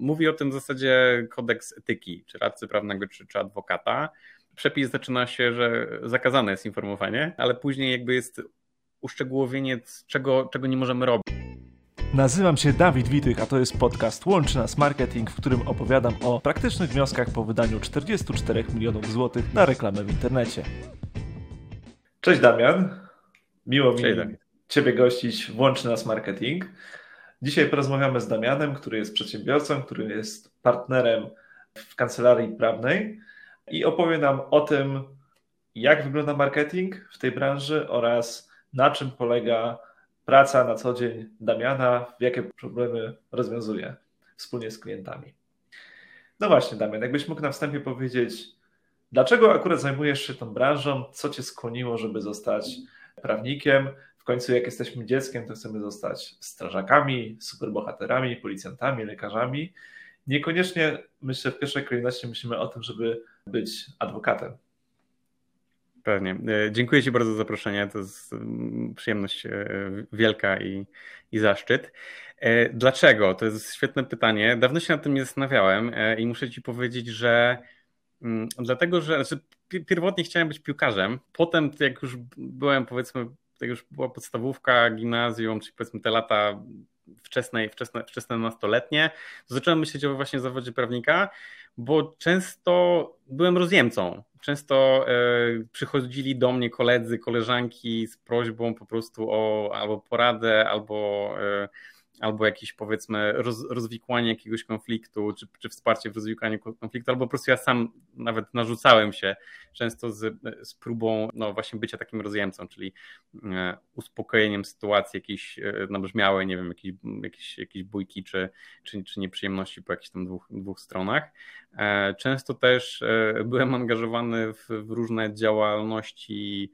Mówi o tym w zasadzie kodeks etyki, czy radcy prawnego, czy, czy adwokata. Przepis zaczyna się, że zakazane jest informowanie, ale później jakby jest uszczegółowienie, czego, czego nie możemy robić. Nazywam się Dawid Witych, a to jest podcast Łączy Nas Marketing, w którym opowiadam o praktycznych wnioskach po wydaniu 44 milionów złotych na reklamę w internecie. Cześć Damian. Miło mi Ciebie gościć w Łączy Nas Marketing. Dzisiaj porozmawiamy z Damianem, który jest przedsiębiorcą, który jest partnerem w kancelarii prawnej i opowie nam o tym, jak wygląda marketing w tej branży oraz na czym polega praca na co dzień Damiana, jakie problemy rozwiązuje wspólnie z klientami. No właśnie, Damian, jakbyś mógł na wstępie powiedzieć, dlaczego akurat zajmujesz się tą branżą, co cię skłoniło, żeby zostać prawnikiem? Końcu, jak jesteśmy dzieckiem, to chcemy zostać strażakami, superbohaterami, policjantami, lekarzami. Niekoniecznie, myślę, w pierwszej kolejności myślimy o tym, żeby być adwokatem. Pewnie. E, dziękuję Ci bardzo za zaproszenie. To jest przyjemność e, wielka i, i zaszczyt. E, dlaczego? To jest świetne pytanie. Dawno się nad tym nie zastanawiałem i muszę Ci powiedzieć, że dlatego, że znaczy, pierwotnie chciałem być piłkarzem. Potem, jak już byłem, powiedzmy, jak już była podstawówka, gimnazjum, czy powiedzmy te lata wczesne, wczesne, wczesne nastoletnie, to zacząłem myśleć o właśnie zawodzie prawnika, bo często byłem rozjemcą. Często e, przychodzili do mnie koledzy, koleżanki z prośbą po prostu o albo poradę, albo e, albo jakieś powiedzmy roz, rozwikłanie jakiegoś konfliktu, czy, czy wsparcie w rozwikłaniu konfliktu, albo po prostu ja sam nawet narzucałem się często z, z próbą no właśnie bycia takim rozjemcą, czyli e, uspokojeniem sytuacji jakiejś e, nabrzmiałej, nie wiem, jakieś, jakieś, jakieś bójki czy, czy, czy nieprzyjemności po jakichś tam dwóch, dwóch stronach. E, często też byłem angażowany w, w różne działalności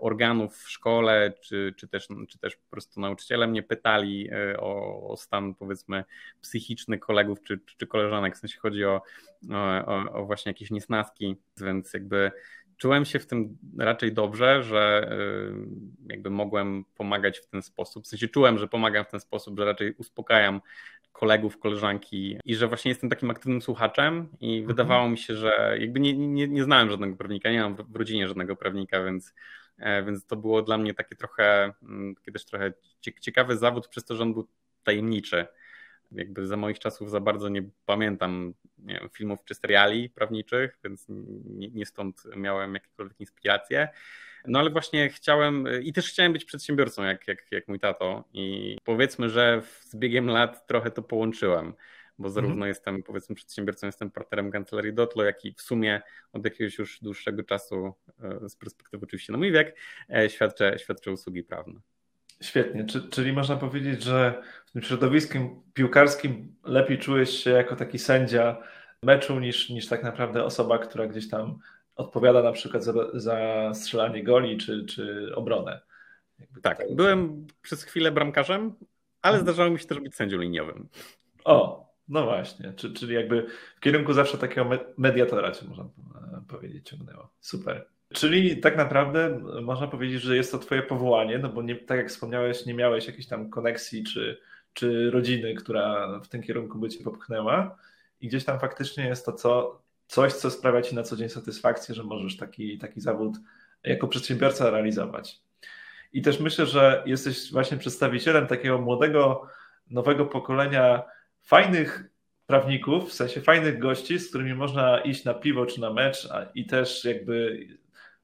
organów w szkole, czy, czy, też, czy też po prostu nauczyciele mnie pytali e, o, o stan powiedzmy psychiczny kolegów czy, czy koleżanek, w sensie chodzi o, o, o właśnie jakieś niesnaski, więc jakby czułem się w tym raczej dobrze, że e, jakby mogłem pomagać w ten sposób. W sensie czułem, że pomagam w ten sposób, że raczej uspokajam kolegów, koleżanki i że właśnie jestem takim aktywnym słuchaczem i mhm. wydawało mi się, że jakby nie, nie, nie znałem żadnego prawnika, nie mam w rodzinie żadnego prawnika, więc, e, więc to było dla mnie takie trochę, mm, też trochę ciekawy zawód przez to, że on był tajemniczy. Jakby za moich czasów za bardzo nie pamiętam nie wiem, filmów czy seriali prawniczych, więc nie, nie stąd miałem jakiekolwiek inspiracje. No ale właśnie chciałem i też chciałem być przedsiębiorcą, jak, jak, jak mój tato. I powiedzmy, że z biegiem lat trochę to połączyłem bo zarówno mhm. jestem powiedzmy przedsiębiorcą, jestem partnerem kancelarii Dotlo, jak i w sumie od jakiegoś już dłuższego czasu, e, z perspektywy oczywiście na mój wiek, e, świadczę, świadczę usługi prawne. Świetnie, czyli można powiedzieć, że w tym środowisku piłkarskim lepiej czułeś się jako taki sędzia meczu niż, niż tak naprawdę osoba, która gdzieś tam odpowiada na przykład za, za strzelanie goli czy, czy obronę. Jakby tak, tutaj... byłem przez chwilę bramkarzem, ale mhm. zdarzało mi się też być sędzią liniowym. O, no właśnie, czyli jakby w kierunku zawsze takiego mediatora, czy można powiedzieć, ciągnęło. Super. Czyli tak naprawdę można powiedzieć, że jest to twoje powołanie, no bo nie, tak jak wspomniałeś, nie miałeś jakiejś tam koneksji czy, czy rodziny, która w tym kierunku by cię popchnęła i gdzieś tam faktycznie jest to co, coś, co sprawia ci na co dzień satysfakcję, że możesz taki, taki zawód jako przedsiębiorca realizować. I też myślę, że jesteś właśnie przedstawicielem takiego młodego, nowego pokolenia fajnych prawników, w sensie fajnych gości, z którymi można iść na piwo czy na mecz i też jakby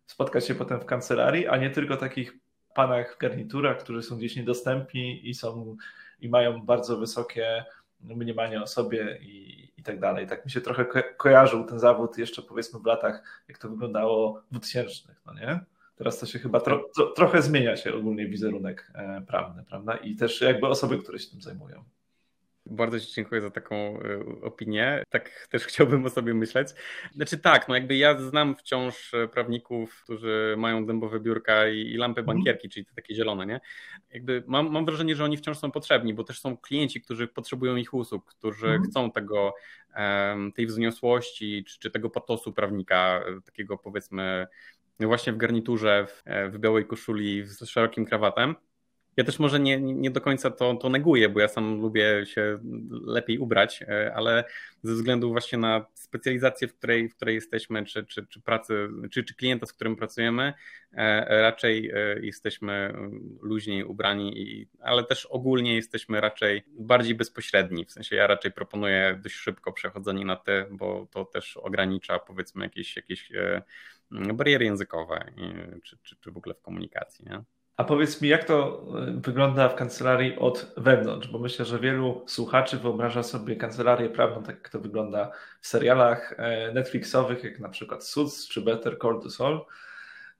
spotkać się potem w kancelarii, a nie tylko takich panach w garniturach, którzy są gdzieś niedostępni i są i mają bardzo wysokie mniemanie o sobie i, i tak dalej. Tak mi się trochę ko kojarzył ten zawód jeszcze powiedzmy w latach, jak to wyglądało w 2000, no nie? Teraz to się chyba tro trochę zmienia się ogólnie wizerunek e, prawny, prawda? I też jakby osoby, które się tym zajmują. Bardzo Ci dziękuję za taką y, opinię. Tak też chciałbym o sobie myśleć. Znaczy tak, no jakby ja znam wciąż e, prawników, którzy mają dębowe biurka i, i lampy mhm. bankierki, czyli te takie zielone, nie? Jakby mam, mam wrażenie, że oni wciąż są potrzebni, bo też są klienci, którzy potrzebują ich usług, którzy mhm. chcą tego, tej wzniosłości, czy, czy tego patosu prawnika, e, takiego powiedzmy właśnie w garniturze, w, e, w białej koszuli z szerokim krawatem. Ja też może nie, nie do końca to, to neguję, bo ja sam lubię się lepiej ubrać, e, ale ze względu właśnie na specjalizację, w której, w której jesteśmy, czy, czy, czy pracy, czy, czy klienta, z którym pracujemy, e, raczej e, jesteśmy luźniej ubrani, ale też ogólnie jesteśmy raczej bardziej bezpośredni. W sensie ja raczej proponuję dość szybko przechodzenie na ty, bo to też ogranicza powiedzmy jakieś, jakieś bariery językowe, czy, czy, czy w ogóle w komunikacji. Nie? A powiedz mi, jak to e, wygląda w kancelarii od wewnątrz? Bo myślę, że wielu słuchaczy wyobraża sobie kancelarię prawną, tak jak to wygląda w serialach e, Netflixowych, jak na przykład Suits czy Better Call Saul.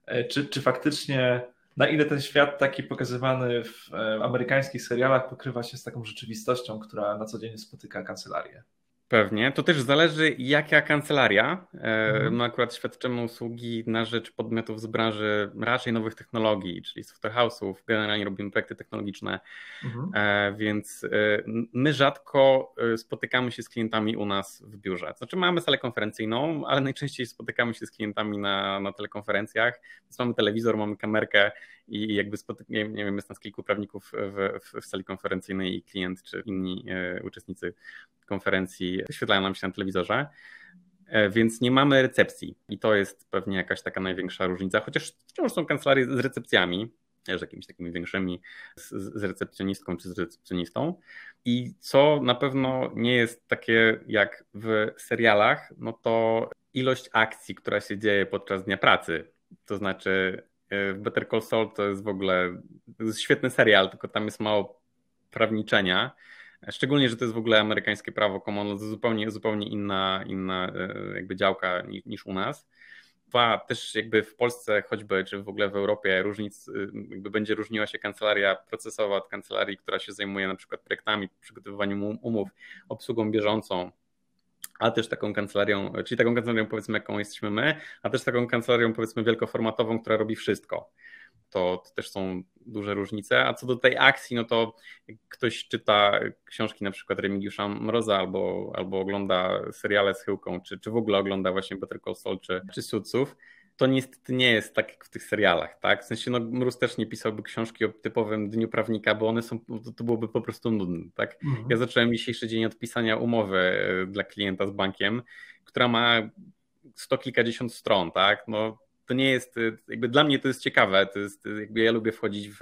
E, czy, czy faktycznie na ile ten świat taki pokazywany w amerykańskich serialach pokrywa się z taką rzeczywistością, która na co dzień spotyka kancelarię? Pewnie. To też zależy, jaka kancelaria. E, mhm. My akurat świadczymy usługi na rzecz podmiotów z branży raczej nowych technologii, czyli software house'ów. Generalnie robimy projekty technologiczne, mhm. E, więc e, my rzadko spotykamy się z klientami u nas w biurze. Znaczy, mamy salę konferencyjną, ale najczęściej spotykamy się z klientami na, na telekonferencjach. Więc mamy telewizor, mamy kamerkę i jakby spotyk- nie, nie wiem, jest nas kilku prawników w, w, w sali konferencyjnej i klient czy inni uczestnicy konferencji wyświetlają nam się na telewizorze, e, więc nie mamy recepcji i to jest pewnie jakaś taka największa różnica, chociaż wciąż są kancelarie z recepcjami, też jakimiś takimi większymi, z, z recepcjonistką czy z recepcjonistą. I co na pewno nie jest takie jak w serialach, no to ilość akcji, która się dzieje podczas dnia pracy. To znaczy e, w Better Call Saul to jest w ogóle świetny serial, tylko tam jest mało prawniczenia Szczególnie, że to jest w ogóle amerykańskie prawo common to zupełnie, zupełnie inna, inna e, jakby działka niż u nas. Dwa, też jakby w Polsce choćby, czy w ogóle w Europie różnic, y, jakby będzie różniła się kancelaria procesowa od kancelarii, która się zajmuje na przykład projektami, przygotowywaniem um, umów, obsługą bieżącą, a też taką kancelarią, czyli taką kancelarią powiedzmy jaką jesteśmy my, a też taką kancelarią powiedzmy wielkoformatową, która robi wszystko to, to, też są duże różnice. A co do tej akcji, no to ktoś czyta książki na przykład Remigiusza Mroza albo, albo ogląda seriale z Chyłką, czy, czy w ogóle ogląda właśnie Better Call Saul czy, czy Suców, to niestety nie jest tak jak w tych serialach, tak? W sensie, no Mróz też nie pisałby książki o typowym dniu prawnika, bo one są, to, to byłoby po prostu nudne, tak? Mhm. Ja zacząłem dzisiejszy dzień od pisania umowy e, dla klienta z bankiem, która ma sto kilkadziesiąt stron, tak? No to nie jest, y, jakby dla mnie to jest ciekawe, to jest, y, jakby ja lubię wchodzić w,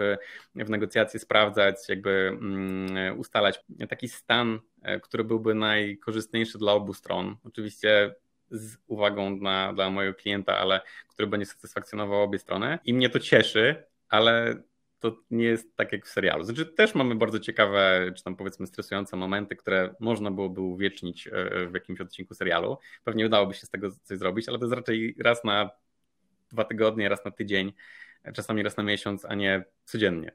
w negocjacje, sprawdzać, jakby mm, ustalać taki stan, e, który byłby najkorzystniejszy dla obu stron. Oczywiście z uwagą na, dla mojego klienta, ale który będzie satysfakcjonował obie strony i mnie to cieszy, ale to nie jest tak jak w serialu. Znaczy też mamy bardzo ciekawe, czy tam powiedzmy stresujące momenty, które można byłoby uwiecznić e, w jakimś odcinku serialu. Pewnie udałoby się z tego coś zrobić, ale to jest raczej raz na dwa tygodnie, raz na tydzień, czasami raz na miesiąc, a nie codziennie.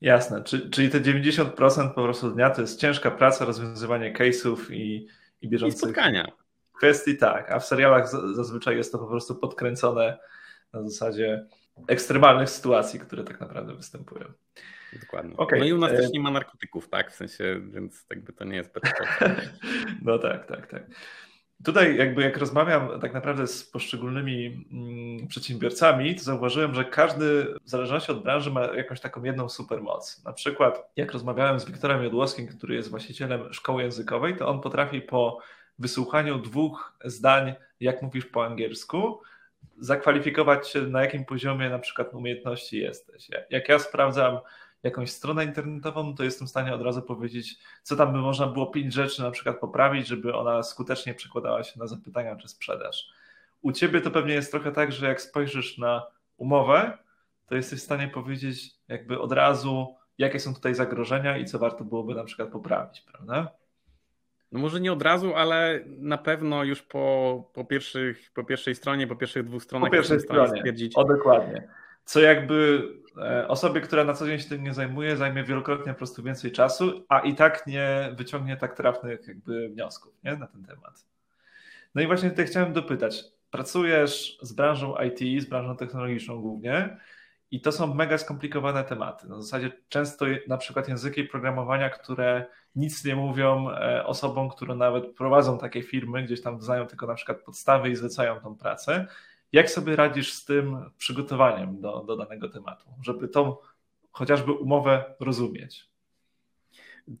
Jasne, czyli te 90% po prostu dnia to jest ciężka praca, rozwiązywanie case'ów i, i bieżących I spotkania. kwestii, tak, a w serialach zazwyczaj jest to po prostu podkręcone na zasadzie ekstremalnych sytuacji, które tak naprawdę występują. Dokładnie. Okay. No i u nas też e- nie ma narkotyków, tak? W sensie, więc jakby to nie jest bezpieczne. no tak, tak, tak. Tutaj jakby jak rozmawiam tak naprawdę z poszczególnymi mm, przedsiębiorcami, to zauważyłem, że każdy w zależności od branży ma jakąś taką jedną supermoc. Na przykład jak rozmawiałem z Wiktorem Jodłowskim, który jest właścicielem szkoły językowej, to on potrafi po wysłuchaniu dwóch zdań, jak mówisz po angielsku, zakwalifikować się na jakim poziomie na przykład umiejętności jesteś. Jak ja sprawdzam jakąś stronę internetową, to jestem w stanie od razu powiedzieć, co tam by można było pięć rzeczy na przykład poprawić, żeby ona skutecznie przekładała się na zapytania czy sprzedaż. U ciebie to pewnie jest trochę tak, że jak spojrzysz na umowę, to jesteś w stanie powiedzieć jakby od razu, jakie są tutaj zagrożenia i co warto byłoby na przykład poprawić, prawda? No może nie od razu, ale na pewno już po, po, pierwszych, po pierwszej stronie, po pierwszych dwóch stronach po pierwszej stronie stwierdzić. O dokładnie. Co jakby E, osobie, która na co dzień się tym nie zajmuje, zajmie wielokrotnie po prostu więcej czasu, a i tak nie wyciągnie tak trafnych jakby wniosków nie? na ten temat. No i właśnie tutaj chciałem dopytać. Pracujesz z branżą IT, z branżą technologiczną głównie i to są mega skomplikowane tematy. Na zasadzie często na przykład języki programowania, które nic nie mówią e, osobom, które nawet prowadzą takie firmy, gdzieś tam znają tylko na przykład podstawy i zlecają tą pracę jak sobie radzisz z tym przygotowaniem do, do danego tematu, żeby tą chociażby umowę rozumieć?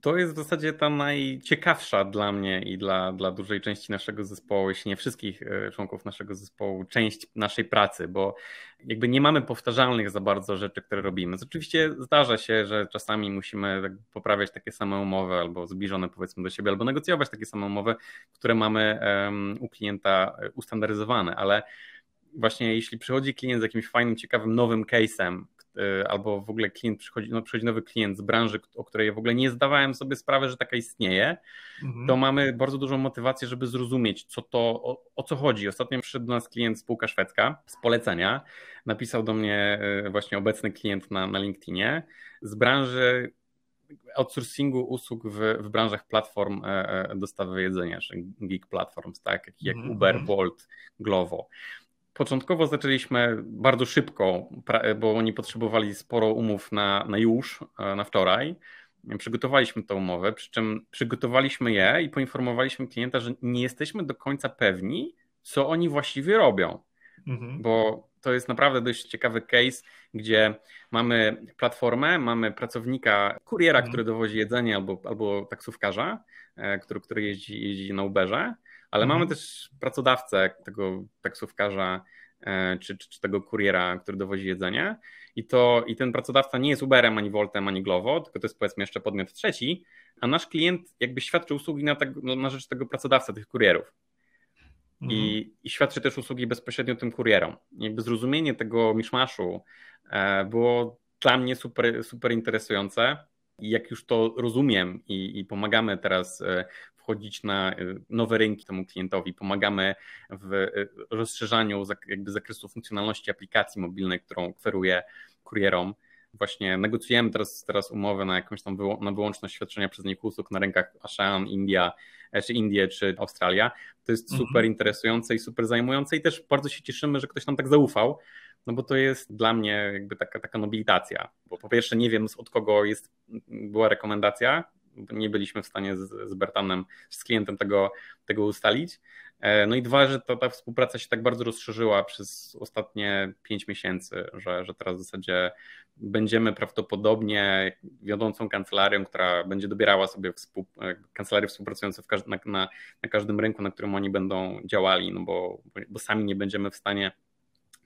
To jest w zasadzie ta najciekawsza dla mnie i dla, dla dużej części naszego zespołu, jeśli nie wszystkich e, członków naszego zespołu, część naszej pracy, bo jakby nie mamy powtarzalnych za bardzo rzeczy, które robimy. Oczywiście zdarza się, że czasami musimy tak poprawiać takie same umowy albo zbliżone powiedzmy do siebie, albo negocjować takie same umowy, które mamy u klienta e, ustandaryzowane, ale właśnie jeśli przychodzi klient z jakimś fajnym, ciekawym, nowym case'em, Y, albo w ogóle klient przychodzi, no przychodzi nowy klient z branży, o której w ogóle nie zdawałem sobie sprawy, że taka istnieje, mhm. to mamy bardzo dużą motywację, żeby zrozumieć, co to, o, o, co chodzi. Ostatnio przyszedł do nas klient spółka szwedzka z polecenia. Napisał do mnie y, właśnie obecny klient na, na LinkedInie z branży outsourcingu usług w, w branżach platform e, e, dostawy jedzenia, czy gig platforms, tak, jak, mm -hmm. Uber, mhm. Bolt, Glovo. Początkowo zaczęliśmy bardzo szybko, bo oni potrzebowali sporo umów na, na już, e, na wczoraj. Przygotowaliśmy tę umowę, przy czym przygotowaliśmy je i poinformowaliśmy klienta, że nie jesteśmy do końca pewni, co oni właściwie robią. Mhm. Bo to jest naprawdę dość ciekawy case, gdzie mamy platformę, mamy pracownika, kuriera, mhm. który dowozi jedzenie albo, albo taksówkarza, e, który, który jeździ, jeździ na Uberze ale mhm. mamy też pracodawcę tego taksówkarza e, czy, czy, czy, tego kuriera, który dowozi jedzenie i, to, i ten pracodawca nie jest Uberem, ani Voltem, ani Glovo, tylko to jest powiedzmy jeszcze podmiot trzeci, a nasz klient jakby świadczy usługi na, na rzecz tego pracodawcy, tych kurierów. I, mhm. I, świadczy też usługi bezpośrednio tym kurierom. Jakby zrozumienie tego miszmaszu e, było dla mnie super, super interesujące. I jak już to rozumiem i, i pomagamy teraz e, wchodzić na y, nowe rynki temu klientowi, pomagamy w y, rozszerzaniu jakby zakresu funkcjonalności aplikacji mobilnej, którą kweruję kurierom. Właśnie negocjujemy teraz, teraz umowę na jakąś tam na wyłączność świadczenia przez nich usług na rynkach ASEAN, India, e, czy Indie, czy Australia. To jest mhm. super interesujące i super zajmujące i też bardzo się cieszymy, że ktoś nam tak zaufał, no bo to jest dla mnie jakby taka, taka nobilitacja, bo po pierwsze nie wiem od kogo jest, była rekomendacja, nie byliśmy w stanie z, z Bertanem, z klientem tego, tego ustalić. E, no i dwa, że to, ta współpraca się tak bardzo rozszerzyła przez ostatnie pięć miesięcy, że, że teraz w zasadzie będziemy prawdopodobnie wiodącą kancelarią, która będzie dobierała sobie współ, kancelarie współpracujące każdy, na, na, na, każdym rynku, na którym oni będą działali, no bo, bo sami nie będziemy w stanie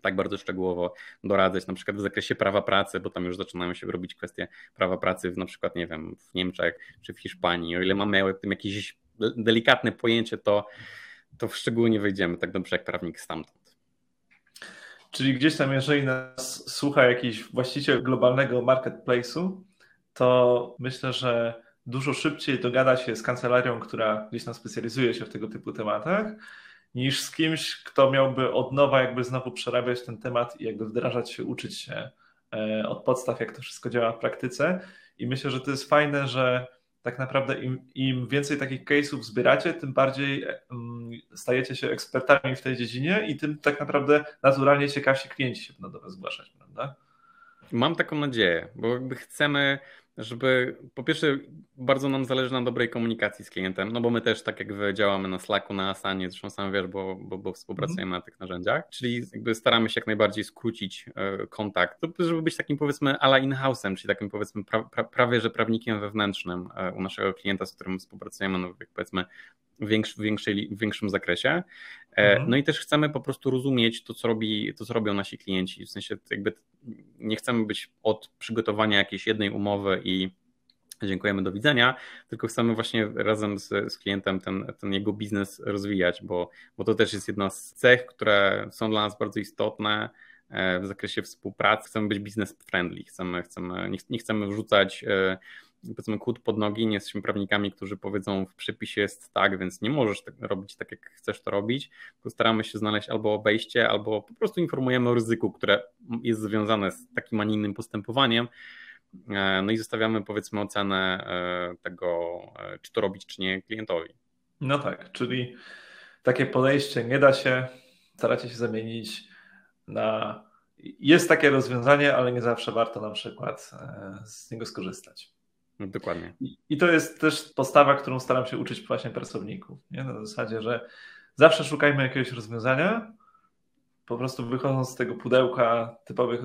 tak bardzo szczegółowo doradzać, na przykład w zakresie prawa pracy, bo tam już zaczynają się robić kwestie prawa pracy w na przykład, nie wiem, w Niemczech czy w Hiszpanii. O ile mamy o tym jakieś delikatne pojęcie, to, to w szczegóły nie wejdziemy tak dobrze jak prawnik stamtąd. Czyli gdzieś tam, jeżeli nas słucha jakiś właściciel globalnego marketplace'u, to myślę, że dużo szybciej dogada się z kancelarią, która gdzieś tam specjalizuje się w tego typu tematach, niż z kimś, kto miałby od nowa jakby znowu przerabiać ten temat i jakby wdrażać się, uczyć się e, od podstaw, jak to wszystko działa w praktyce. I myślę, że to jest fajne, że tak naprawdę im, im więcej takich case'ów zbieracie, tym bardziej um, stajecie się ekspertami w tej dziedzinie i tym tak naprawdę naturalnie ciekawsi klienci się będą do Was zgłaszać, prawda? Mam taką nadzieję, bo jakby chcemy żeby po pierwsze bardzo nam zależy na dobrej komunikacji z klientem, no bo my też tak jak wy działamy na Slacku, na Asanie, zresztą sam wiesz, bo, bo, bo współpracujemy mm. na tych narzędziach, czyli jakby staramy się jak najbardziej skrócić e, kontakt, żeby być takim powiedzmy ala in-house'em, czyli takim powiedzmy pra, pra, prawie że prawnikiem wewnętrznym e, u naszego klienta, z którym współpracujemy, no powiedzmy w, większej, w większym zakresie. E, mhm. No i też chcemy po prostu rozumieć to, co, robi, to, co robią nasi klienci. W sensie jakby nie chcemy być od przygotowania jakiejś jednej umowy i dziękujemy, do widzenia, tylko chcemy właśnie razem z, z klientem ten, ten jego biznes rozwijać, bo, bo to też jest jedna z cech, które są dla nas bardzo istotne e, w zakresie współpracy. Chcemy być biznes friendly, chcemy, chcemy, nie, nie chcemy wrzucać e, powiedzmy kłód pod nogi, nie jesteśmy prawnikami, którzy powiedzą w przepisie jest tak, więc nie możesz tak robić tak, jak chcesz to robić, tylko staramy się znaleźć albo obejście, albo po prostu informujemy o ryzyku, które jest związane z takim, a nie innym postępowaniem, e, no i zostawiamy powiedzmy ocenę e, tego, e, czy to robić, czy nie klientowi. No tak, czyli takie podejście nie da się, staracie się zamienić na. Jest takie rozwiązanie, ale nie zawsze warto na przykład z niego skorzystać. Dokładnie. I, to jest też postawa, którą staram się uczyć właśnie pracowników. Nie? Na zasadzie, że zawsze szukajmy jakiegoś rozwiązania, po prostu wychodząc z tego pudełka typowych.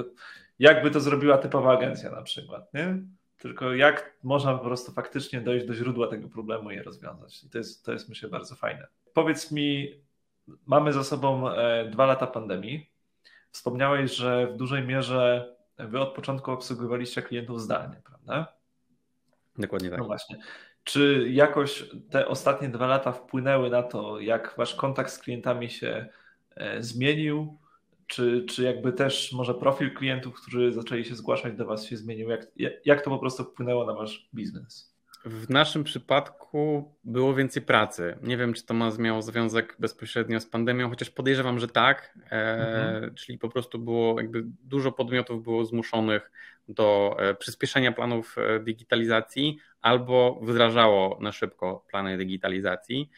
jakby to zrobiła typowa agencja na przykład, nie? Tylko jak można po prostu faktycznie dojść do źródła tego problemu i je rozwiązać. I to jest, to jest myślę bardzo fajne. Powiedz mi, mamy za sobą e, dwa lata pandemii. Wspomniałeś, że w dużej mierze wy od początku obsługiwaliście klientów zdalnie, prawda? Dokładnie tak. No właśnie. Czy jakoś te ostatnie dwa lata wpłynęły na to, jak wasz kontakt z klientami się e, zmienił? Czy, czy jakby też może profil klientów, którzy zaczęli się zgłaszać do was się zmienił? Jak, jak to po prostu wpłynęło na wasz biznes? W naszym przypadku było więcej pracy. Nie wiem, czy to ma miało związek bezpośrednio z pandemią, chociaż podejrzewam, że tak. E, mhm. Czyli po prostu było jakby dużo podmiotów było zmuszonych do e, przyspieszenia planów e, digitalizacji albo wdrażało na szybko plany digitalizacji.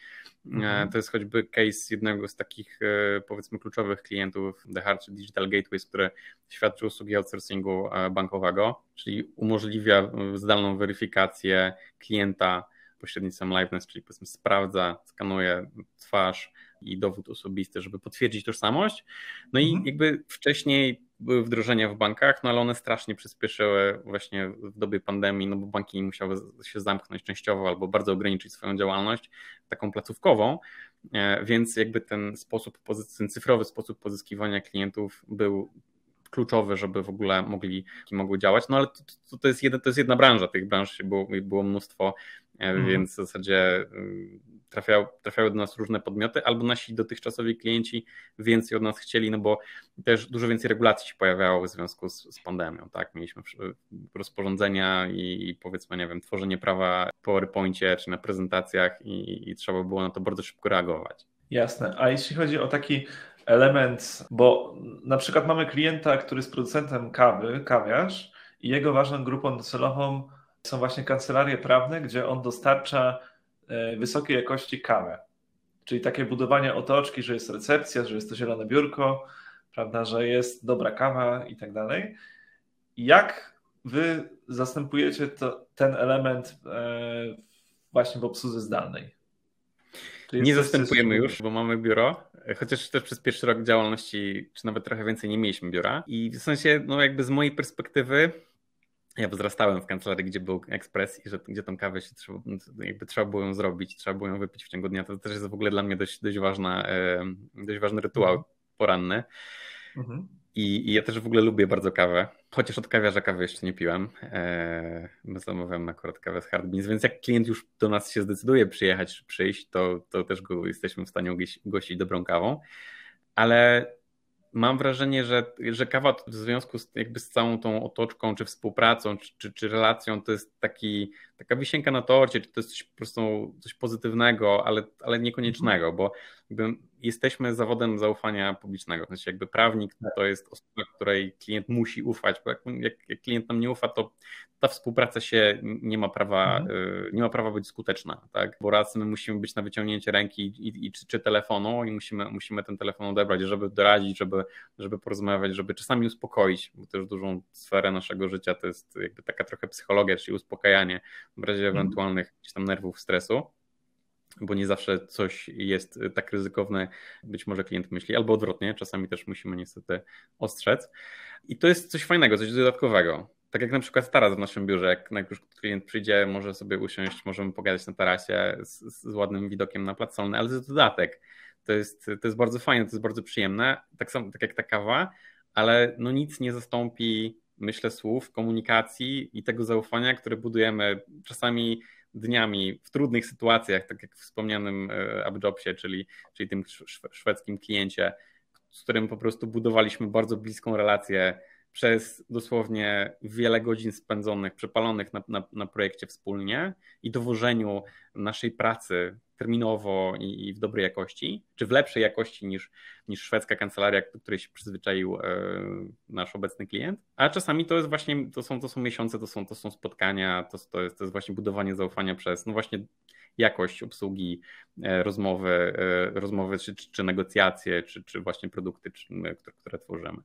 Mhm. To jest choćby case jednego z takich powiedzmy kluczowych klientów The Hard Digital Gateways, który świadczy usługi outsourcingu bankowego, czyli umożliwia zdalną weryfikację klienta pośrednictwem liveness, czyli powiedzmy sprawdza, skanuje twarz i dowód osobisty, żeby potwierdzić tożsamość. No i mhm. jakby wcześniej wdrożenia w bankach, no ale one strasznie przyspieszyły właśnie w dobie pandemii, no bo banki musiały się zamknąć częściowo albo bardzo ograniczyć swoją działalność taką placówkową, e, więc jakby ten sposób, ten cyfrowy sposób pozyskiwania klientów był kluczowy, żeby w ogóle mogli, mogły działać. No ale to, to, to, jest, jedna, to jest jedna branża, tych branż było, było mnóstwo, mm. więc w zasadzie y, trafiały, trafiały do nas różne podmioty, albo nasi dotychczasowi klienci więcej od nas chcieli, no bo też dużo więcej regulacji się pojawiało w związku z, z pandemią. Tak? Mieliśmy rozporządzenia i, i, powiedzmy, nie wiem, tworzenie prawa w PowerPoincie czy na prezentacjach i, i trzeba było na to bardzo szybko reagować. Jasne. A jeśli chodzi o taki element, bo na przykład mamy klienta, który jest producentem kawy, kawiarz i jego ważną grupą docelową są właśnie kancelarie prawne, gdzie on dostarcza e, wysokiej jakości kawę. Czyli takie budowanie otoczki, że jest recepcja, że jest to zielone biurko, prawda, że jest dobra kawa i tak dalej. Jak wy zastępujecie to, ten element e, właśnie w obsłudze zdalnej? Nie zastępujemy już, bo mamy biuro, chociaż też przez pierwszy rok działalności, czy nawet trochę więcej nie mieliśmy biura. I w sensie, no jakby z mojej perspektywy, ja wzrastałem w kancelarii, gdzie był ekspres i że, gdzie tą kawę się trzeba, jakby trzeba było ją zrobić, trzeba było ją wypić w ciągu dnia. To też jest w ogóle dla mnie dość, dość, ważna, dość ważny rytuał mhm. poranny. Mhm. I, I, ja też w ogóle lubię bardzo kawę, chociaż od kawiarza kawy jeszcze nie piłem. Eee, my zamawiamy akurat kawę z Hard Beans, więc jak klient już do nas się zdecyduje przyjechać czy przyjść, to, to też go jesteśmy w stanie gościć dobrą kawą. Ale mam wrażenie, że, że kawa w związku z, jakby z całą tą otoczką, czy współpracą, czy, czy, czy relacją, to jest taki, taka wisienka na torcie, czy to jest coś po prostu coś pozytywnego, ale, ale niekoniecznego, bo jakby jesteśmy zawodem zaufania publicznego. W sensie jakby prawnik to jest osoba, której klient musi ufać, bo jak, jak, jak klient nam nie ufa, to ta współpraca się nie ma prawa, mhm. Y, nie ma prawa być skuteczna, tak? Bo raz my musimy być na wyciągnięcie ręki i, i czy, czy, telefonu i musimy, musimy ten telefon odebrać, żeby doradzić, żeby, żeby porozmawiać, żeby czasami uspokoić, bo też dużą sferę naszego życia to jest jakby taka trochę psychologia, czyli uspokajanie w razie mhm. ewentualnych gdzieś tam nerwów, stresu bo nie zawsze coś jest tak ryzykowne, być może klient myśli, albo odwrotnie, czasami też musimy niestety ostrzec. I to jest coś fajnego, coś dodatkowego. Tak jak na przykład taras w naszym biurze, jak najpierw klient przyjdzie, może sobie usiąść, możemy pogadać na tarasie z, z ładnym widokiem na plac solny, ale to jest dodatek. To jest, to jest bardzo fajne, to jest bardzo przyjemne, tak samo tak jak ta kawa, ale no nic nie zastąpi, myślę, słów, komunikacji i tego zaufania, które budujemy czasami dniami w trudnych sytuacjach, tak jak w wspomnianym e, AppJobsie, czyli, czyli tym szwedzkim kliencie, z którym po prostu budowaliśmy bardzo bliską relację przez dosłownie wiele godzin spędzonych, przepalonych na, na, na projekcie wspólnie i dowożeniu naszej pracy terminowo i, w dobrej jakości, czy w lepszej jakości niż, niż szwedzka kancelaria, do której się przyzwyczaił e, nasz obecny klient. A czasami to jest właśnie, to są, to są miesiące, to są, to są spotkania, to, to, jest, to jest właśnie budowanie zaufania przez, no właśnie jakość obsługi, e, rozmowy, e, rozmowy czy, czy, czy negocjacje, czy, czy właśnie produkty, czy, które, które tworzymy.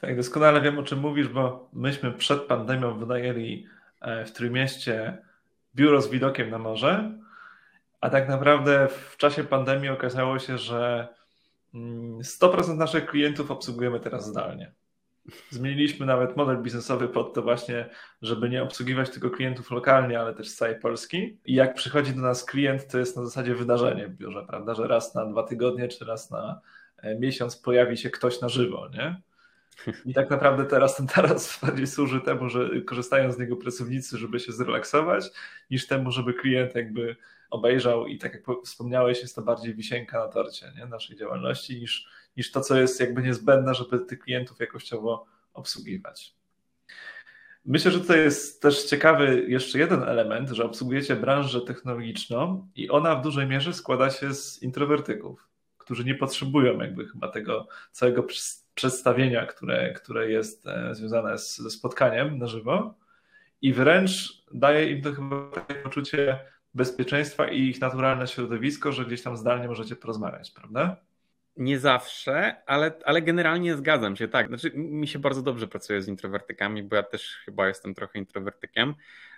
Tak, doskonale wiem o czym mówisz, bo myśmy przed pandemią wynajęli w Trójmieście biuro z widokiem na morze a tak naprawdę w czasie pandemii okazało się, że 100% mm, naszych klientów obsługujemy teraz zdalnie. Zmieniliśmy nawet model biznesowy pod to właśnie, żeby nie obsługiwać tylko klientów lokalnie, ale też z całej Polski. I jak przychodzi do nas klient, to jest na zasadzie wydarzenie w biurze, prawda? Że raz na dwa tygodnie, czy raz na e, miesiąc pojawi się ktoś na żywo, nie? I tak naprawdę teraz ten taras bardziej służy temu, że korzystają z niego pracownicy, żeby się zrelaksować, niż temu, żeby klient jakby obejrzał i tak jak wspomniałeś, jest to bardziej wisienka na torcie nie? naszej działalności niż, niż to, co jest jakby niezbędne, żeby tych klientów jakościowo obsługiwać. Myślę, że to jest też ciekawy jeszcze jeden element, że obsługujecie branżę technologiczną i ona w dużej mierze składa się z introwertyków, którzy nie potrzebują jakby chyba tego całego przedstawienia, które, które jest e, związane z, ze spotkaniem na żywo i wręcz daje im to chyba takie poczucie bezpieczeństwa i ich naturalne środowisko, że gdzieś tam zdalnie możecie porozmawiać, prawda? Nie zawsze, ale, ale generalnie zgadzam się, tak. Znaczy, mi się bardzo dobrze pracuje z introwertykami, bo ja też chyba jestem trochę introwertykiem.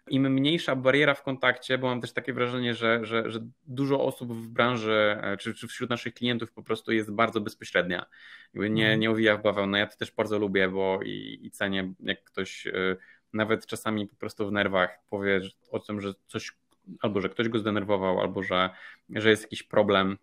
Im mniejsza bariera w kontakcie, bo mam też takie wrażenie, że, że, że dużo osób w branży, e, czy, czy wśród naszych klientów po prostu jest bardzo bezpośrednia. Nie, mhm. nie owija w bawełnę. Ja to też bardzo lubię, bo i, i cenię, jak ktoś e, nawet czasami po prostu w nerwach powie o tym, że coś, albo że ktoś go zdenerwował, albo że, że jest jakiś problem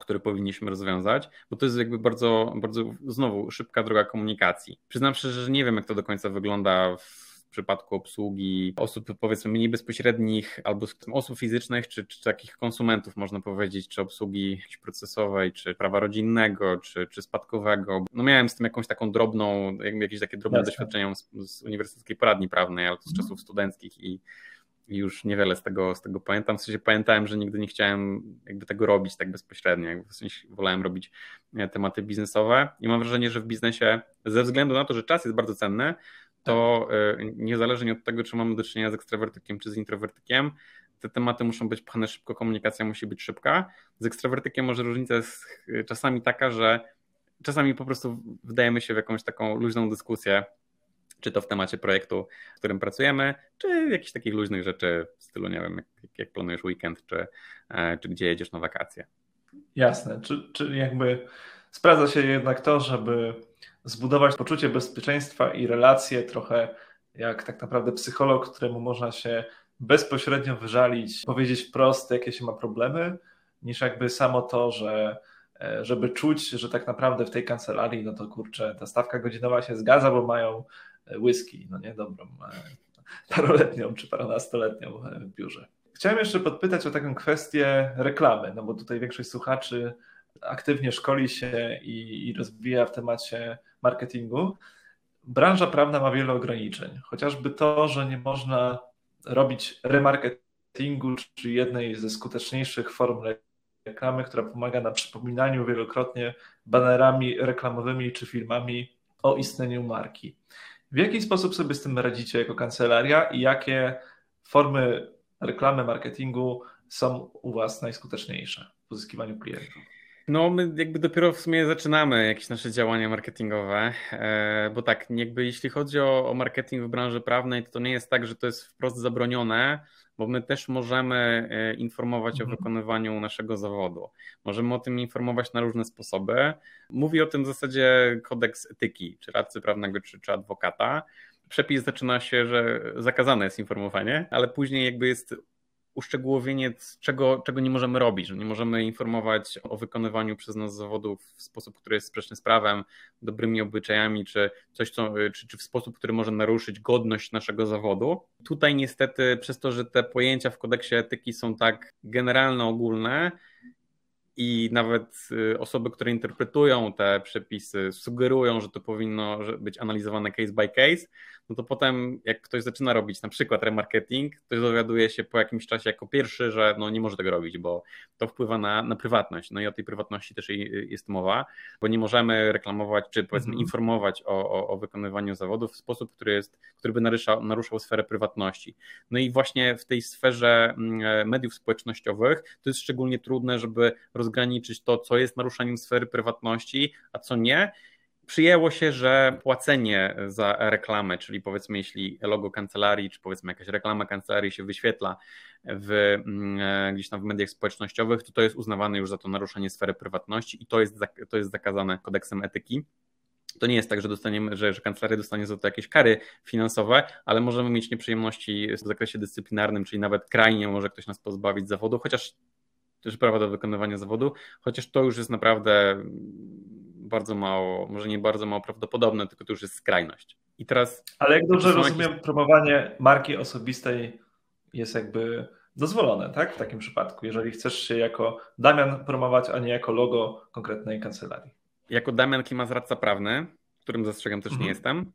który powinniśmy rozwiązać, bo to jest jakby bardzo, bardzo znowu szybka droga komunikacji. Przyznam szczerze, że nie wiem, jak to do końca wygląda w przypadku obsługi osób powiedzmy mniej bezpośrednich albo osób fizycznych, czy, czy takich konsumentów można powiedzieć, czy obsługi procesowej, czy prawa rodzinnego, czy, czy spadkowego. No miałem z tym jakąś taką drobną, jakieś takie drobne Jasne. doświadczenia z, z uniwersyteckiej poradni prawnej, ale to z mhm. czasów studenckich i i już niewiele z tego, z tego pamiętam. W sensie pamiętałem, że nigdy nie chciałem jakby tego robić tak bezpośrednio. W sensie wolałem robić e, tematy biznesowe i mam wrażenie, że w biznesie ze względu na to, że czas jest bardzo cenny, to e, niezależnie od tego, czy mamy do czynienia z ekstrawertykiem czy z introwertykiem, te tematy muszą być pchane szybko, komunikacja musi być szybka. Z ekstrawertykiem może różnica jest e, czasami taka, że czasami po prostu wdajemy się w jakąś taką luźną dyskusję czy to w temacie projektu, w którym pracujemy, czy jakichś takich luźnych rzeczy w stylu, nie wiem, jak, jak planujesz weekend, czy, e, czy gdzie jedziesz na wakacje. Jasne, czyli czy jakby sprawdza się jednak to, żeby zbudować poczucie bezpieczeństwa i relacje trochę jak tak naprawdę psycholog, któremu można się bezpośrednio wyżalić, powiedzieć wprost, jakie się ma problemy, niż jakby samo to, że e, żeby czuć, że tak naprawdę w tej kancelarii, no to kurczę, ta stawka godzinowa się zgadza, bo mają whisky, no nie dobrą, e, paroletnią czy paronastoletnią e, w biurze. Chciałem jeszcze podpytać o taką kwestię reklamy, no bo tutaj większość słuchaczy aktywnie szkoli się i, i rozwija w temacie marketingu. Branża prawna ma wiele ograniczeń, chociażby to, że nie można robić remarketingu, czy jednej ze skuteczniejszych form reklamy, która pomaga na przypominaniu wielokrotnie banerami reklamowymi czy filmami o istnieniu marki. W jaki sposób sobie z tym radzicie jako kancelaria i jakie formy reklamy, marketingu są u Was najskuteczniejsze w pozyskiwaniu klientów? No, my jakby dopiero w sumie zaczynamy jakieś nasze działania marketingowe, e, bo tak, jakby jeśli chodzi o, o marketing w branży prawnej, to, to nie jest tak, że to jest wprost zabronione, bo my też możemy e, informować mhm. o wykonywaniu naszego zawodu. Możemy o tym informować na różne sposoby. Mówi o tym w zasadzie kodeks etyki, czy radcy prawnego, czy, czy adwokata. Przepis zaczyna się, że zakazane jest informowanie, ale później jakby jest uszczegółowienie, czego, czego nie możemy robić, że nie możemy informować o wykonywaniu przez nas zawodów w sposób, który jest sprzeczny z prawem, dobrymi obyczajami, czy coś, co, czy, czy w sposób, który może naruszyć godność naszego zawodu. Tutaj niestety przez to, że te pojęcia w kodeksie etyki są tak generalne, ogólne, i nawet y, osoby, które interpretują te przepisy, sugerują, że to powinno być analizowane case by case, no to potem jak ktoś zaczyna robić na przykład remarketing, to dowiaduje się po jakimś czasie jako pierwszy, że no nie może tego robić, bo to wpływa na, na prywatność. No i o tej prywatności też jest mowa, bo nie możemy reklamować, czy powiedzmy mhm. informować o, o, o, wykonywaniu zawodów w sposób, który, jest, który by naruszał, naruszał sferę prywatności. No i właśnie w tej sferze mm, mediów społecznościowych to jest szczególnie trudne, żeby rozgraniczyć to, co jest naruszeniem sfery prywatności, a co nie przyjęło się, że płacenie za reklamę, czyli powiedzmy jeśli logo kancelarii, czy powiedzmy jakaś reklama kancelarii się wyświetla w, mm, gdzieś tam w mediach społecznościowych, to to jest uznawane już za to naruszenie sfery prywatności i to jest, to jest zakazane kodeksem etyki. to nie jest tak, że dostaniemy, że, że kancelaria dostanie za to jakieś kary finansowe, ale możemy mieć nieprzyjemności w zakresie dyscyplinarnym, czyli nawet krajnie może ktoś nas pozbawić zawodu, chociaż też prawa do wykonywania zawodu, chociaż to już jest naprawdę bardzo mało, może nie bardzo mało prawdopodobne, tylko to już jest skrajność. I teraz. Ale jak dobrze rozumiem, jakieś... promowanie marki osobistej jest jakby dozwolone, tak? W takim przypadku, jeżeli chcesz się jako Damian promować, a nie jako logo konkretnej kancelarii. Jako Damian Klimas, radca prawny, którym zastrzegam też mhm. nie jestem,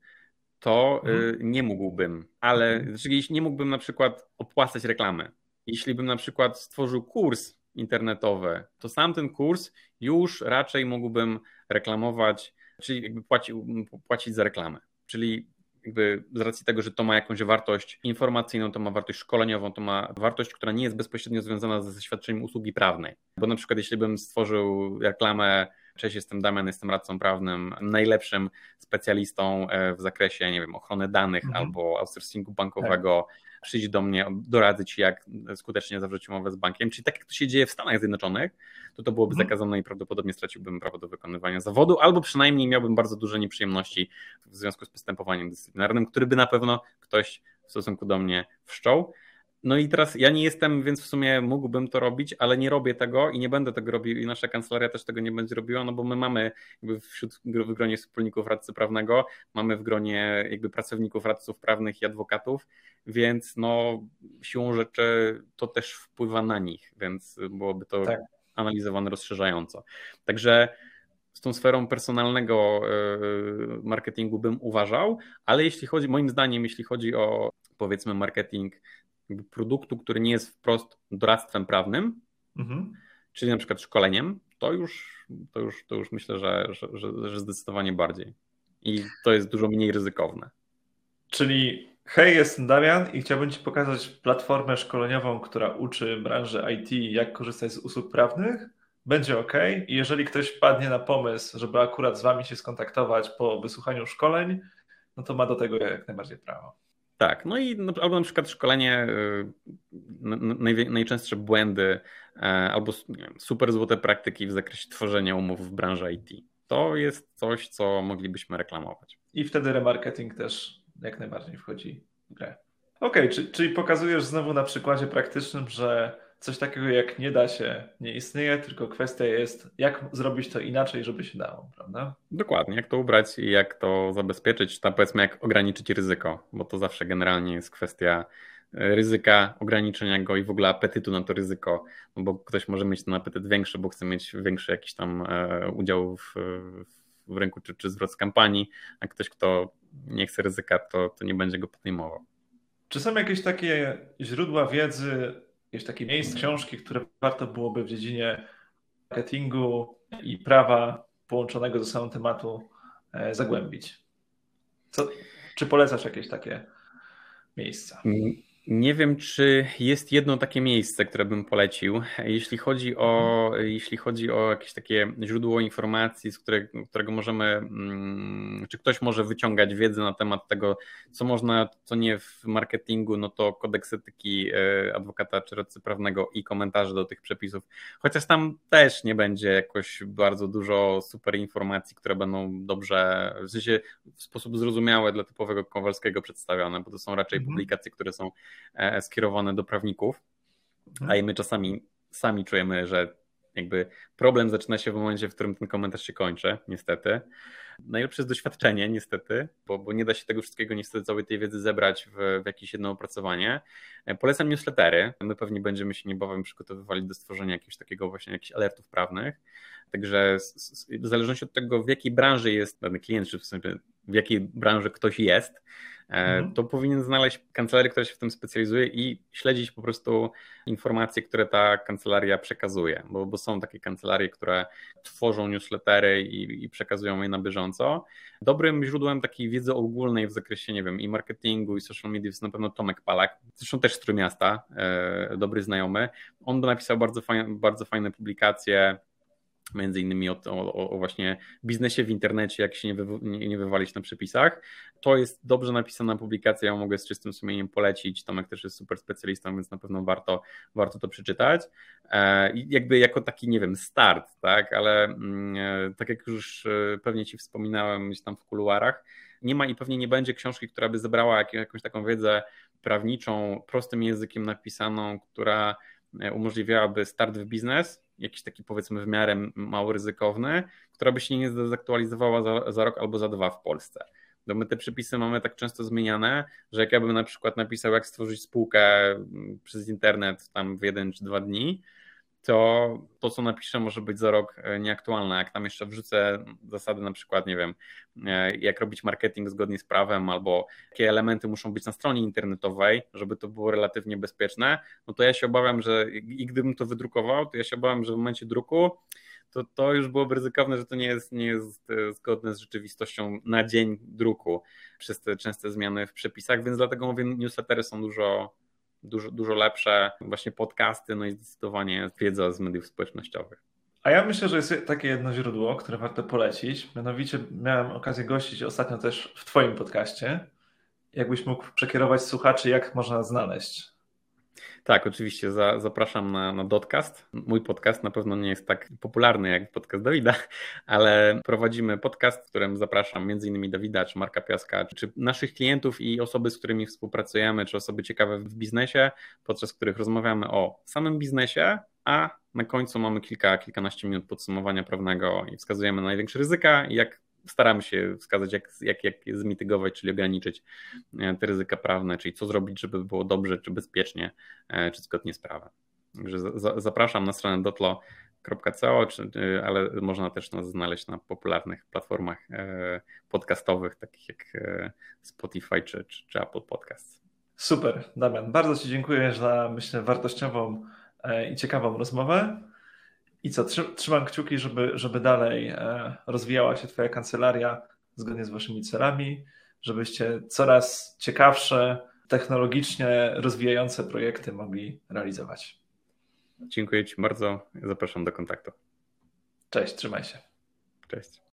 to y, mhm. nie mógłbym, ale mhm. znaczy, nie mógłbym na przykład opłacać reklamy. Jeśli bym na przykład stworzył kurs internetowy, to sam ten kurs już raczej mógłbym reklamować, czyli jakby płacił, płacić za reklamę. Czyli jakby z racji tego, że to ma jakąś wartość informacyjną, to ma wartość szkoleniową, to ma wartość, która nie jest bezpośrednio związana ze świadczeniem usługi prawnej. Bo na przykład jeśli bym stworzył reklamę Cześć, jestem Damian, jestem radcą prawnym, najlepszym specjalistą e, w zakresie, nie wiem, ochrony danych mhm. albo outsourcingu bankowego. Tak. Przyjdź do mnie, doradzę ci, jak skutecznie zawrzeć umowę z bankiem. Czyli tak jak to się dzieje w Stanach Zjednoczonych, to to byłoby mhm. zakazane i prawdopodobnie straciłbym prawo do wykonywania zawodu, albo przynajmniej miałbym bardzo duże nieprzyjemności w związku z postępowaniem dyscyplinarnym, który by na pewno ktoś w stosunku do mnie wszczął. No i teraz ja nie jestem, więc w sumie mógłbym to robić, ale nie robię tego i nie będę tego robił i nasza kancelaria też tego nie będzie robiła, no bo my mamy jakby wśród w gronie wspólników radcy prawnego, mamy w gronie jakby pracowników radców prawnych i adwokatów, więc no siłą rzeczy to też wpływa na nich, więc byłoby to tak. analizowane rozszerzająco. Także z tą sferą personalnego e, marketingu bym uważał, ale jeśli chodzi, moim zdaniem, jeśli chodzi o powiedzmy marketing produktu, który nie jest wprost doradztwem prawnym, mhm. czyli na przykład szkoleniem, to już, to już, to już myślę, że, że, że, że zdecydowanie bardziej. I to jest dużo mniej ryzykowne. Czyli hej, jestem Damian i chciałbym Ci pokazać platformę szkoleniową, która uczy branży IT, jak korzystać z usług prawnych. Będzie ok. I jeżeli ktoś padnie na pomysł, żeby akurat z Wami się skontaktować po wysłuchaniu szkoleń, no to ma do tego jak najbardziej prawo. Tak, no i albo na przykład szkolenie, y, najczęstsze błędy, e, albo super złote praktyki w zakresie tworzenia umów w branży IT. To jest coś, co moglibyśmy reklamować. I wtedy remarketing też jak najbardziej wchodzi w grę. Okej, okay, czyli pokazujesz znowu na przykładzie praktycznym, że coś takiego jak nie da się nie istnieje, tylko kwestia jest, jak zrobić to inaczej, żeby się dało, prawda? Dokładnie, jak to ubrać i jak to zabezpieczyć, tam powiedzmy jak ograniczyć ryzyko, bo to zawsze generalnie jest kwestia e, ryzyka, ograniczenia go i w ogóle apetytu na to ryzyko, no bo ktoś może mieć ten apetyt większy, bo chce mieć większy jakiś tam e, udział w, w rynku czy, czy zwrot z kampanii, a ktoś, kto nie chce ryzyka, to, to nie będzie go podejmował. Czy są jakieś takie źródła wiedzy jakieś takie miejsc, książki, które warto byłoby w dziedzinie marketingu i prawa połączonego ze samym tematu e, zagłębić. Co, czy polecasz jakieś takie miejsca? Nie wiem, czy jest jedno takie miejsce, które bym polecił. Jeśli chodzi o, jeśli chodzi o jakieś takie źródło informacji, z którego, którego możemy, mm, czy ktoś może wyciągać wiedzę na temat tego, co można, co nie w marketingu, no to kodeks etyki e, adwokata czy radcy prawnego i komentarze do tych przepisów. Chociaż tam też nie będzie jakoś bardzo dużo super informacji, które będą dobrze, w sensie w sposób zrozumiały dla typowego Kowalskiego przedstawione, bo to są raczej mhm. publikacje, które są skierowane do prawników, a i my czasami sami czujemy, że jakby problem zaczyna się w momencie, w którym ten komentarz się kończy, niestety. Najlepsze jest doświadczenie, niestety, bo, bo nie da się tego wszystkiego, niestety, całej tej wiedzy zebrać w, w jakieś jedno opracowanie. E, polecam newslettery. My pewnie będziemy się niebawem przygotowywali do stworzenia jakiegoś takiego właśnie jakichś alertów prawnych. Także w zależności od tego, w jakiej branży jest dany klient, czy w, w jakiej branży ktoś jest, E, mhm. to powinien znaleźć kancelarię, która się w tym specjalizuje i śledzić po prostu informacje, które ta kancelaria przekazuje, bo, bo są takie kancelarie, które tworzą newslettery i, i, przekazują je na bieżąco. Dobrym źródłem takiej wiedzy ogólnej w zakresie, nie wiem, i marketingu, i social media jest na pewno Tomek Palak, zresztą też z Trójmiasta, e, dobry znajomy. On napisał bardzo fajne, bardzo fajne publikacje między innymi o, o, o, właśnie biznesie w internecie, jak się nie, nie, nie, wywalić na przepisach. To jest dobrze napisana publikacja, ja mogę z czystym sumieniem polecić. Tomek też jest super specjalistą, więc na pewno warto, warto to przeczytać. E, jakby jako taki, nie wiem, start, tak, ale mm, e, tak jak już e, pewnie Ci wspominałem gdzieś tam w kuluarach, nie ma i pewnie nie będzie książki, która by zebrała jakąś taką wiedzę prawniczą, prostym językiem napisaną, która e, umożliwiałaby start w biznes, jakiś taki powiedzmy w miarę mało ryzykowny, która by się nie zdezaktualizowała za, za rok albo za dwa w Polsce. Bo my te przepisy mamy tak często zmieniane, że jak ja bym na przykład napisał, jak stworzyć spółkę przez internet tam w jeden czy dwa dni, to to, co napiszę, może być za rok e, nieaktualne. Jak tam jeszcze wrzucę zasady, na przykład, nie wiem, e, jak robić marketing zgodnie z prawem, albo jakie elementy muszą być na stronie internetowej, żeby to było relatywnie bezpieczne, no to ja się obawiam, że i gdybym to wydrukował, to ja się obawiam, że w momencie druku to, to już byłoby ryzykowne, że to nie jest, nie jest e, zgodne z rzeczywistością na dzień druku przez te częste zmiany w przepisach, więc dlatego mówię, newslettery są dużo dużo, dużo lepsze właśnie podcasty, no i zdecydowanie wiedza z mediów społecznościowych. A ja myślę, że jest takie jedno źródło, które warto polecić. Mianowicie miałem okazję gościć ostatnio też w Twoim podcaście. Jakbyś mógł przekierować słuchaczy, jak można znaleźć tak, oczywiście za, zapraszam na, na Dotcast. Mój podcast na pewno nie jest tak popularny jak podcast Dawida, ale prowadzimy podcast, w którym zapraszam m.in. Dawida, czy Marka Piaska, czy naszych klientów i osoby, z którymi współpracujemy, czy osoby ciekawe w biznesie, podczas których rozmawiamy o samym biznesie, a na końcu mamy kilka, kilkanaście minut podsumowania prawnego i wskazujemy na największe ryzyka jak staramy się wskazać, jak, jak, jak zmitygować, czyli ograniczyć e, te ryzyka prawne, czyli co zrobić, żeby było dobrze, czy bezpiecznie, e, czy zgodnie z prawem. Także zapraszam na stronę dotlo.co, e, ale można też nas znaleźć na popularnych platformach podcastowych, takich jak Spotify czy, czy, czy Apple Podcasts. Super, Damian. Bardzo Ci dziękuję za, myślę, wartościową i ciekawą rozmowę. I co, trzymam kciuki, żeby, żeby dalej e, rozwijała się Twoja kancelaria zgodnie z Waszymi celami, żebyście coraz ciekawsze, technologicznie rozwijające projekty mogli realizować. Dziękuję Ci bardzo. Zapraszam do kontaktu. Cześć, trzymaj się. Cześć.